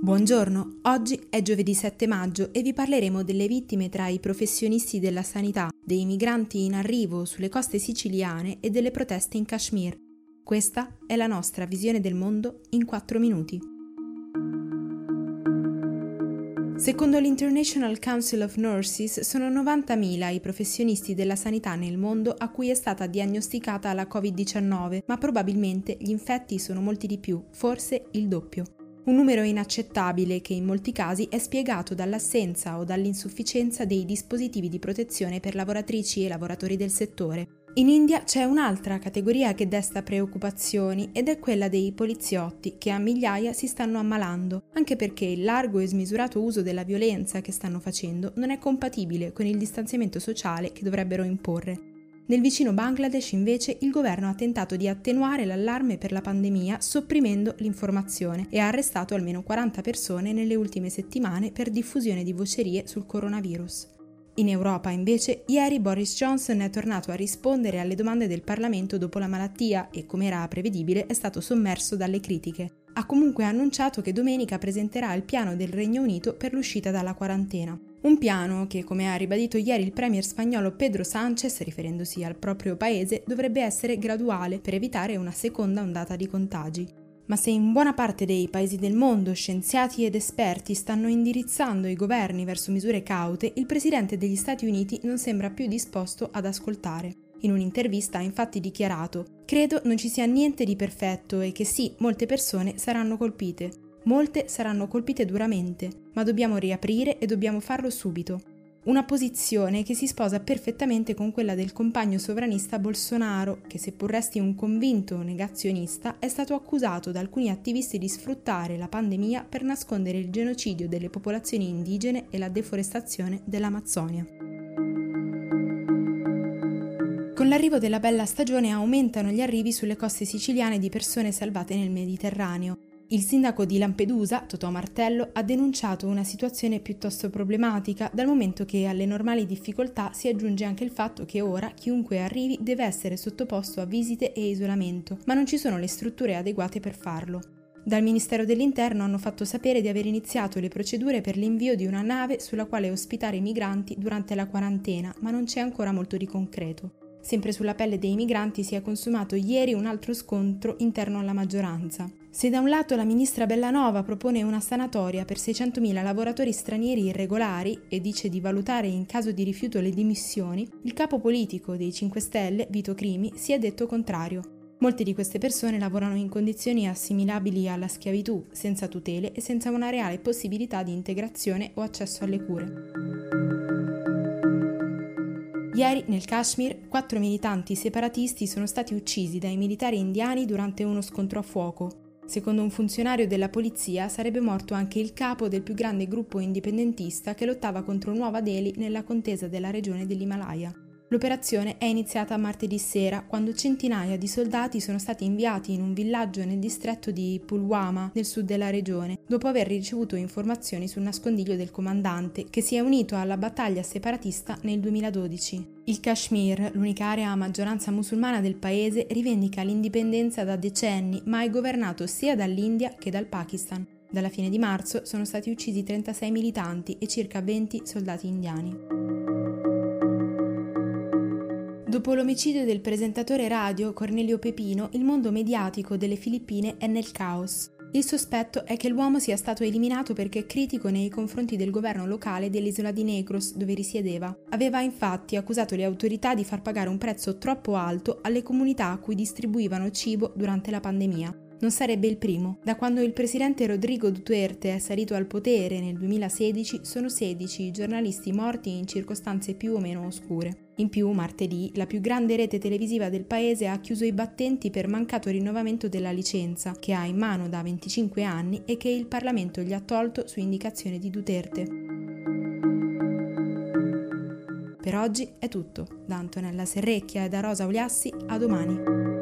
Buongiorno, oggi è giovedì 7 maggio e vi parleremo delle vittime tra i professionisti della sanità, dei migranti in arrivo sulle coste siciliane e delle proteste in Kashmir. Questa è la nostra visione del mondo in 4 minuti. Secondo l'International Council of Nurses sono 90.000 i professionisti della sanità nel mondo a cui è stata diagnosticata la Covid-19, ma probabilmente gli infetti sono molti di più, forse il doppio. Un numero inaccettabile che in molti casi è spiegato dall'assenza o dall'insufficienza dei dispositivi di protezione per lavoratrici e lavoratori del settore. In India c'è un'altra categoria che desta preoccupazioni ed è quella dei poliziotti che a migliaia si stanno ammalando, anche perché il largo e smisurato uso della violenza che stanno facendo non è compatibile con il distanziamento sociale che dovrebbero imporre. Nel vicino Bangladesh invece il governo ha tentato di attenuare l'allarme per la pandemia sopprimendo l'informazione e ha arrestato almeno 40 persone nelle ultime settimane per diffusione di vocerie sul coronavirus. In Europa, invece, ieri Boris Johnson è tornato a rispondere alle domande del Parlamento dopo la malattia e, come era prevedibile, è stato sommerso dalle critiche. Ha comunque annunciato che domenica presenterà il piano del Regno Unito per l'uscita dalla quarantena. Un piano che, come ha ribadito ieri il premier spagnolo Pedro Sánchez, riferendosi al proprio paese, dovrebbe essere graduale per evitare una seconda ondata di contagi. Ma se in buona parte dei paesi del mondo scienziati ed esperti stanno indirizzando i governi verso misure caute, il presidente degli Stati Uniti non sembra più disposto ad ascoltare. In un'intervista ha infatti dichiarato: Credo non ci sia niente di perfetto e che sì, molte persone saranno colpite, Molte saranno colpite duramente, ma dobbiamo riaprire e dobbiamo farlo subito. Una posizione che si sposa perfettamente con quella del compagno sovranista Bolsonaro, che seppur resti un convinto negazionista, è stato accusato da alcuni attivisti di sfruttare la pandemia per nascondere il genocidio delle popolazioni indigene e la deforestazione dell'Amazzonia. Con l'arrivo della bella stagione aumentano gli arrivi sulle coste siciliane di persone salvate nel Mediterraneo. Il sindaco di Lampedusa, Totò Martello, ha denunciato una situazione piuttosto problematica dal momento che alle normali difficoltà si aggiunge anche il fatto che ora chiunque arrivi deve essere sottoposto a visite e isolamento, ma non ci sono le strutture adeguate per farlo. Dal Ministero dell'Interno hanno fatto sapere di aver iniziato le procedure per l'invio di una nave sulla quale ospitare i migranti durante la quarantena, ma non c'è ancora molto di concreto. Sempre sulla pelle dei migranti si è consumato ieri un altro scontro interno alla maggioranza. Se da un lato la ministra Bellanova propone una sanatoria per 600.000 lavoratori stranieri irregolari e dice di valutare in caso di rifiuto le dimissioni, il capo politico dei 5 Stelle, Vito Crimi, si è detto contrario. Molte di queste persone lavorano in condizioni assimilabili alla schiavitù, senza tutele e senza una reale possibilità di integrazione o accesso alle cure. Ieri nel Kashmir quattro militanti separatisti sono stati uccisi dai militari indiani durante uno scontro a fuoco. Secondo un funzionario della polizia sarebbe morto anche il capo del più grande gruppo indipendentista che lottava contro Nuova Delhi nella contesa della regione dell'Himalaya. L'operazione è iniziata martedì sera, quando centinaia di soldati sono stati inviati in un villaggio nel distretto di Pulwama, nel sud della regione, dopo aver ricevuto informazioni sul nascondiglio del comandante, che si è unito alla battaglia separatista nel 2012. Il Kashmir, l'unica area a maggioranza musulmana del paese, rivendica l'indipendenza da decenni, ma è governato sia dall'India che dal Pakistan. Dalla fine di marzo sono stati uccisi 36 militanti e circa 20 soldati indiani. Dopo l'omicidio del presentatore radio Cornelio Pepino, il mondo mediatico delle Filippine è nel caos. Il sospetto è che l'uomo sia stato eliminato perché critico nei confronti del governo locale dell'isola di Negros, dove risiedeva. Aveva infatti accusato le autorità di far pagare un prezzo troppo alto alle comunità a cui distribuivano cibo durante la pandemia. Non sarebbe il primo. Da quando il presidente Rodrigo Duterte è salito al potere nel 2016, sono 16 i giornalisti morti in circostanze più o meno oscure. In più, martedì, la più grande rete televisiva del paese ha chiuso i battenti per mancato rinnovamento della licenza, che ha in mano da 25 anni e che il Parlamento gli ha tolto su indicazione di Duterte. Per oggi è tutto. Da Antonella Serrecchia e da Rosa Uliassi, a domani.